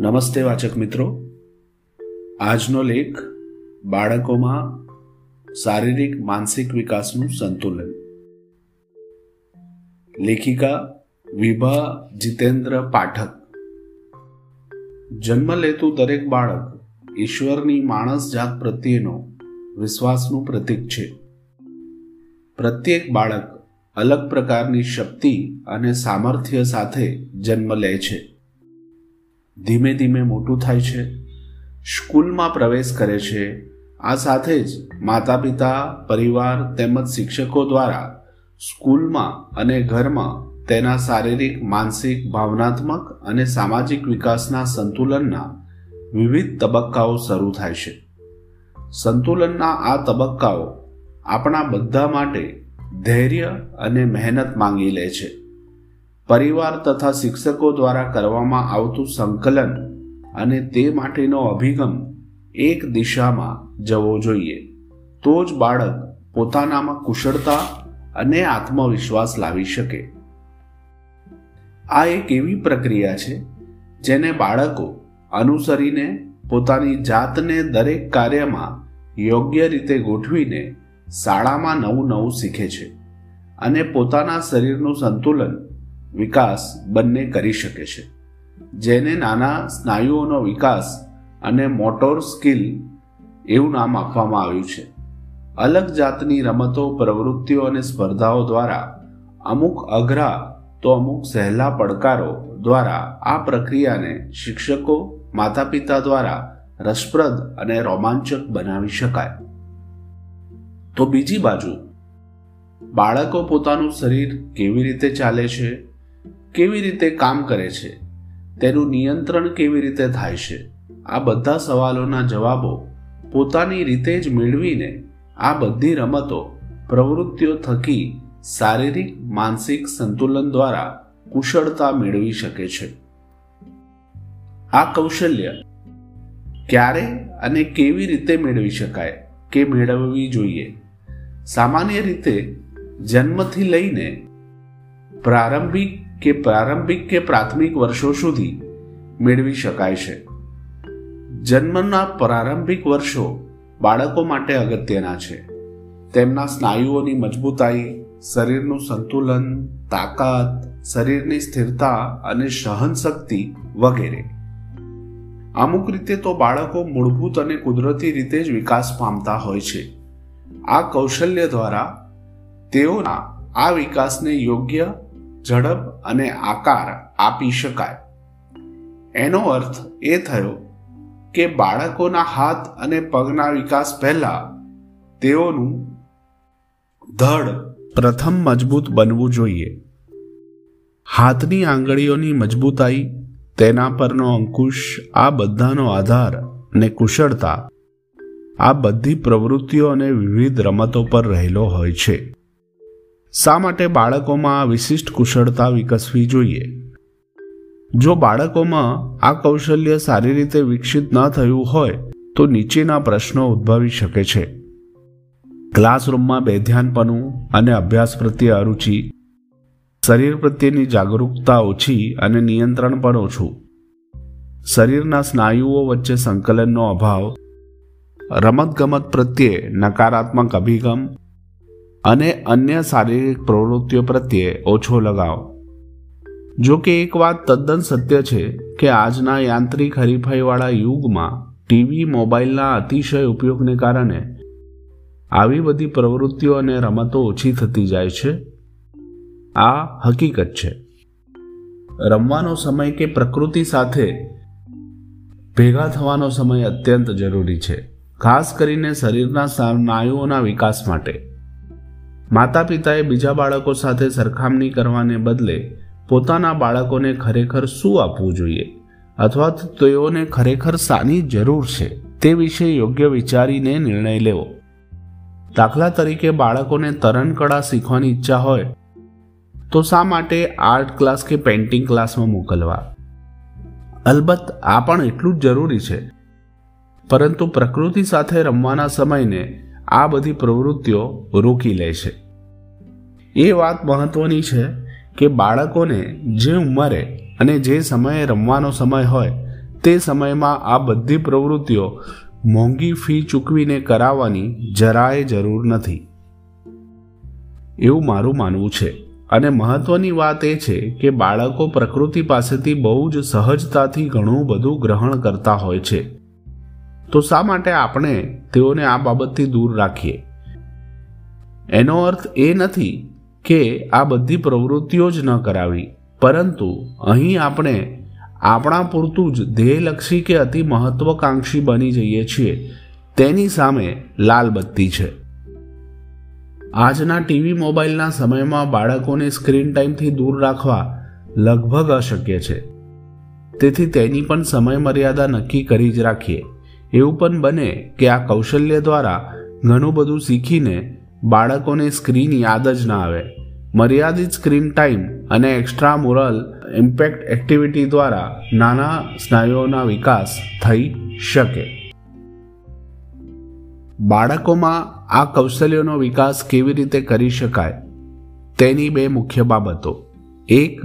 નમસ્તે વાચક મિત્રો. આજનો લેખ બાળકોમાં શારીરિક, માનસિક વિકાસનું સંતુલન. લેખિકા વિભા જીતેન્દ્ર પાઠક. જન્મ લેતું દરેક બાળક ઈશ્વરની માણસ જાત પ્રત્યેનો વિશ્વાસનું પ્રતીક છે. પ્રત્યેક બાળક અલગ પ્રકારની શક્તિ અને સામર્થ્ય સાથે જન્મ લે છે. ધીમે ધીમે મોટું થાય છે, સ્કૂલમાં પ્રવેશ કરે છે. આ સાથે જ માતા પિતા પરિવાર તેમજ શિક્ષકો દ્વારા સ્કૂલમાં અને ઘરમાં તેના શારીરિક, માનસિક, ભાવનાત્મક અને સામાજિક વિકાસના સંતુલનના વિવિધ તબક્કાઓ શરૂ થાય છે. સંતુલનના આ તબક્કાઓ આપણા બધા માટે ધૈર્ય અને મહેનત માંગી લે છે. પરિવાર તથા શિક્ષકો દ્વારા કરવામાં આવતું સંકલન અને તે માટેનો અભિગમ એક દિશામાં જવો જોઈએ. તો જ બાળક પોતાનામાં કુશળતા અને આત્મવિશ્વાસ લાવી શકે. આ એક એવી પ્રક્રિયા છે, જેને બાળકો અનુસરીને પોતાની જાતને દરેક કાર્યમાં યોગ્ય રીતે ગોઠવીને શાળામાં નવું નવું શીખે છે અને પોતાના શરીરનું સંતુલન વિકાસ બંને કરી શકે છે. જેને નાના સ્નાયુઓનો વિકાસ અને મોટોર સ્કિલ એવું નામ આપવામાં આવ્યું છે. અલગ જાતની રમતો, પ્રવૃત્તિઓ અને સ્પર્ધાઓ દ્વારા અમુક અઘરા તો અમુક સહેલા પડકારો દ્વારા આ પ્રક્રિયાને શિક્ષકો માતા પિતા દ્વારા રસપ્રદ અને રોમાંચક બનાવી શકાય. તો બીજી બાજુ, બાળકો પોતાનું શરીર કેવી રીતે ચાલે છે? કેવી રીતે કામ કરે છે? તેનું નિયંત્રણ કેવી રીતે થાય છે? આ બધા સવાલોના જવાબો પોતાની રીતે જ મેળવીને આ બધી રમતો પ્રવૃત્તિઓ થકી શારીરિક, માનસિક સંતુલન દ્વારા કુશળતા મેળવી શકે છે. આ કૌશલ્ય ક્યારે અને કેવી રીતે મેળવી શકાય કે મેળવવી જોઈએ? સામાન્ય રીતે જન્મથી લઈને પ્રારંભિક કે પ્રારંભિક કે પ્રાથમિક વર્ષો સુધી મેળવી શકાય છે. જન્મના પ્રારંભિક વર્ષો બાળકો માટે અગત્યના છે. તેમના સ્નાયુઓની મજબૂતાઈ, શરીરનું સંતુલન, તાકાત, શરીરની સ્થિરતા અને સહનશક્તિ વગેરે. અમુક રીતે તો બાળકો મૂળભૂત અને કુદરતી રીતે જ વિકાસ પામતા હોય છે. આ કૌશલ્ય દ્વારા તેઓના આ વિકાસને યોગ્ય ઝડપ અને આકાર આપી શકાય. એનો અર્થ એ થયો કે બાળકોના હાથ અને પગના વિકાસ પહેલા તેઓનું ધડ પ્રથમ મજબૂત બનવું જોઈએ. હાથની આંગળીઓની મજબૂતાઈ, તેના પરનો અંકુશ, આ બધાનો આધાર અને કુશળતા આ બધી પ્રવૃત્તિઓ અને વિવિધ રમતો પર રહેલો હોય છે. શા માટે બાળકોમાં વિશિષ્ટ કુશળતા વિકસવી જોઈએ? જો બાળકોમાં આ કૌશલ્ય સારી રીતે વિકસિત ન થયું હોય, તો નીચેના પ્રશ્નો ઉદ્ભવી શકે છે. ક્લાસરૂમમાં બેધ્યાનપણું અને અભ્યાસ પ્રત્યે અરુચિ, શરીર પ્રત્યેની જાગરૂકતા ઓછી અને નિયંત્રણ પણ ઓછું. શરીરના સ્નાયુઓ વચ્ચે સંકલનનો અભાવ, રમતગમત પ્રત્યે નકારાત્મક અભિગમ અને અન્ય શારીરિક પ્રવૃત્તિઓ પ્રત્યે ઓછો લગાવ. જો કે એક વાત તદ્દન સત્ય છે કે આજના યાંત્રિક હરીફાઈવાળા યુગમાં ટીવી, મોબાઈલના અતિશય ઉપયોગને કારણે આવી બધી પ્રવૃત્તિઓ અને રમતો ઓછી થતી જાય છે. આ હકીકત છે. રમવાનો સમય કે પ્રકૃતિ સાથે ભેગા થવાનો સમય અત્યંત જરૂરી છે, ખાસ કરીને શરીરના સ્નાયુઓના વિકાસ માટે. માતા પિતાએ બીજા બાળકો સાથે સરખામણી કરવાને બદલે પોતાના બાળકોને ખરેખર શું આપવું જોઈએ? અથવા તેઓને ખરેખર શાની જરૂર છે? તે વિશે યોગ્ય વિચારીને નિર્ણય લેવો. દાખલા તરીકે બાળકોને તરણ કળા શીખવાની ઈચ્છા હોય, તો શા માટે આર્ટ ક્લાસ કે પેઇન્ટિંગ ક્લાસમાં મોકલવા? અલબત્ત, આ પણ એટલું જ જરૂરી છે. પરંતુ પ્રકૃતિ સાથે રમવાના સમયને આ બધી પ્રવૃત્તિઓ રોકી લે છે. એ વાત મહત્વની છે કે બાળકોને જે ઉંમરે અને જે સમયે રમવાનો સમય હોય, તે સમયમાં આ બધી પ્રવૃત્તિઓ મોંઘી ફી ચૂકવીને કરાવવાની જરાય જરૂર નથી. એવું મારું માનવું છે. અને મહત્વની વાત એ છે કે બાળકો પ્રકૃતિ પાસેથી બહુ જ સહજતાથી ઘણું બધું ગ્રહણ કરતા હોય છે. તો શા માટે આપણે તેઓને આ બાબતથી દૂર રાખીએ? એનો અર્થ એ નથી કે આ બધી પ્રવૃત્તિઓ જ ન કરાવી, પરંતુ અહીં આપણે આપણા પૂરતું જ ધ્યેયલક્ષી કે અતિ મહત્વકાંક્ષી બની જઈએ છીએ, તેની સામે લાલ બત્તી છે. આજના ટીવી મોબાઈલના સમયમાં બાળકોને સ્ક્રીન ટાઈમથી દૂર રાખવા લગભગ અશક્ય છે. તેથી તેની પણ સમય મર્યાદા નક્કી કરી જ રાખીએ. એવું પણ બને કે આ કૌશલ્ય દ્વારા ઘણું બધું શીખીને બાળકોને સ્ક્રીન યાદ જ ના આવે. મર્યાદિત સ્ક્રીન ટાઈમ અને એક્સ્ટ્રા મોરલ ઇમ્પેક્ટ એક્ટિવિટી દ્વારા નાના સ્નાયુઓના વિકાસ થઈ શકે. બાળકોમાં આ કૌશલ્યોનો વિકાસ કેવી રીતે કરી શકાય? તેની બે મુખ્ય બાબતો. એક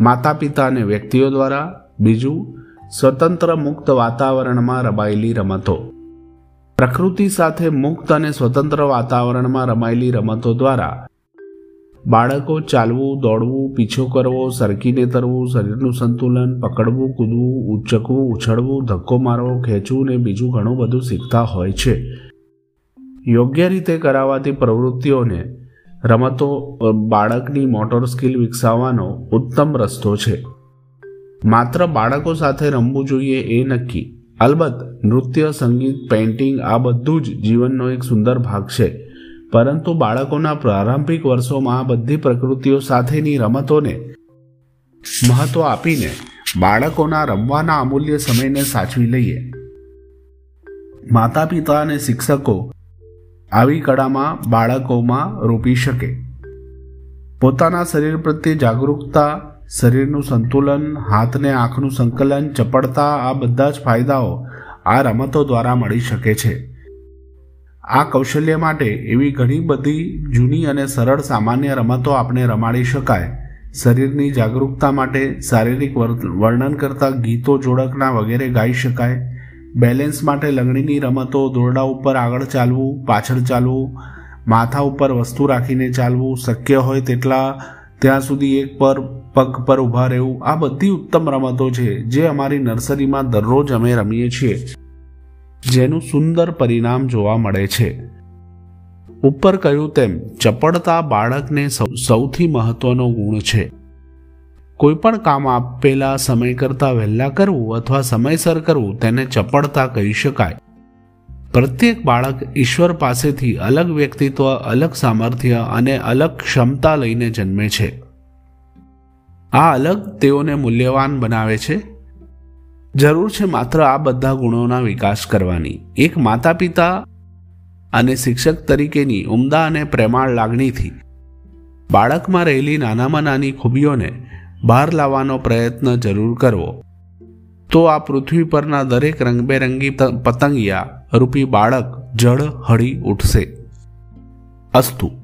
માતા પિતા અને વ્યક્તિઓ દ્વારા. બીજું સ્વતંત્ર મુક્ત વાતાવરણમાં રમાયેલી રમતો. પ્રકૃતિ સાથે મુક્ત અને સ્વતંત્ર વાતાવરણમાં રમાયેલી રમતો દ્વારા બાળકો ચાલવું, દોડવું, પીછો કરવો, સરકીને તરવું, શરીરનું સંતુલન, પકડવું, કૂદવું, ઉચકવું, ઉછળવું, ધક્કો મારવો, ખેંચવું ને બીજું ઘણું બધું શીખતા હોય છે. યોગ્ય રીતે કરાવાતી પ્રવૃત્તિઓને રમતો, બાળકની મોટર સ્કિલ વિકસાવવાનો ઉત્તમ રસ્તો છે. માત્ર બાળકો સાથે રમવું જોઈએ એ નક્કી. અલબત્ત, નૃત્ય, સંગીત, પેઇન્ટિંગ આ બધું જ જીવનનો એક સુંદર ભાગ છે. પરંતુ બાળકોના પ્રારંભિક વર્ષોમાં આ બધી પ્રકૃતિઓ સાથેની રમતોને મહત્વ આપીને બાળકોના રમવાના અમૂલ્ય સમયને સાચવી લઈએ. માતા પિતા અને શિક્ષકો આવી કળામાં બાળકોમાં રોપી શકે. પોતાના શરીર પ્રત્યે જાગૃતતા શરીરનું સંતુલન, હાથને આંખનું સંકલન, ચપળતા, આ બધા જ ફાયદાઓ આ રમતો દ્વારા મળી શકે છે. આ કૌશલ્ય માટે એવી ઘણી બધી જૂની અને સરળ સામાન્ય રમતો આપણે રમાડી શકાય. શરીરની જાગરૂકતા માટે શારીરિક વર્ણન કરતા ગીતો જોડકના વગેરે ગાઈ શકાય. બેલેન્સ માટે લંગડીની રમતો, દોરડા ઉપર આગળ ચાલવું, પાછળ ચાલવું, માથા ઉપર વસ્તુ રાખીને ચાલવું, શક્ય હોય તેટલા, ત્યાં સુધી એક પર પગ પર ઊભા રહેવું આ બધી ઉત્તમ રમતો છે જે અમારી નર્સરીમાં દરરોજ અમે રમીએ છીએ. જેનું સુંદર પરિણામ જોવા મળે છે. ઉપર કહ્યું તેમ, ચપળતા બાળકને સૌથી મહત્વનો ગુણ છે. કોઈપણ કામ આપેલા સમય કરતાં વહેલા કરવું અથવા સમયસર કરવું તેને ચપળતા કહી શકાય. પ્રત્યેક બાળક ઈશ્વર પાસેથી અલગ વ્યક્તિત્વ, અલગ સામર્થ્ય અને અલગ ક્ષમતા લઈને જન્મે છે. આ અલગ તેઓને મૂલ્યવાન બનાવે છે? જરૂર છે માત્ર આ બધા ગુણોના વિકાસ કરવાની. એક માતા પિતા અને શિક્ષક તરીકેની ઉમદા અને પ્રેમાળ લાગણીથી બાળકમાં રહેલી નાનામાં નાની ખૂબીઓને બહાર લાવવાનો પ્રયત્ન જરૂર કરવો. તો આ પૃથ્વી પરના દરેક રંગબેરંગી પતંગિયા રૂપી બાળક જળ હળી ઉઠશે. અસ્તુ.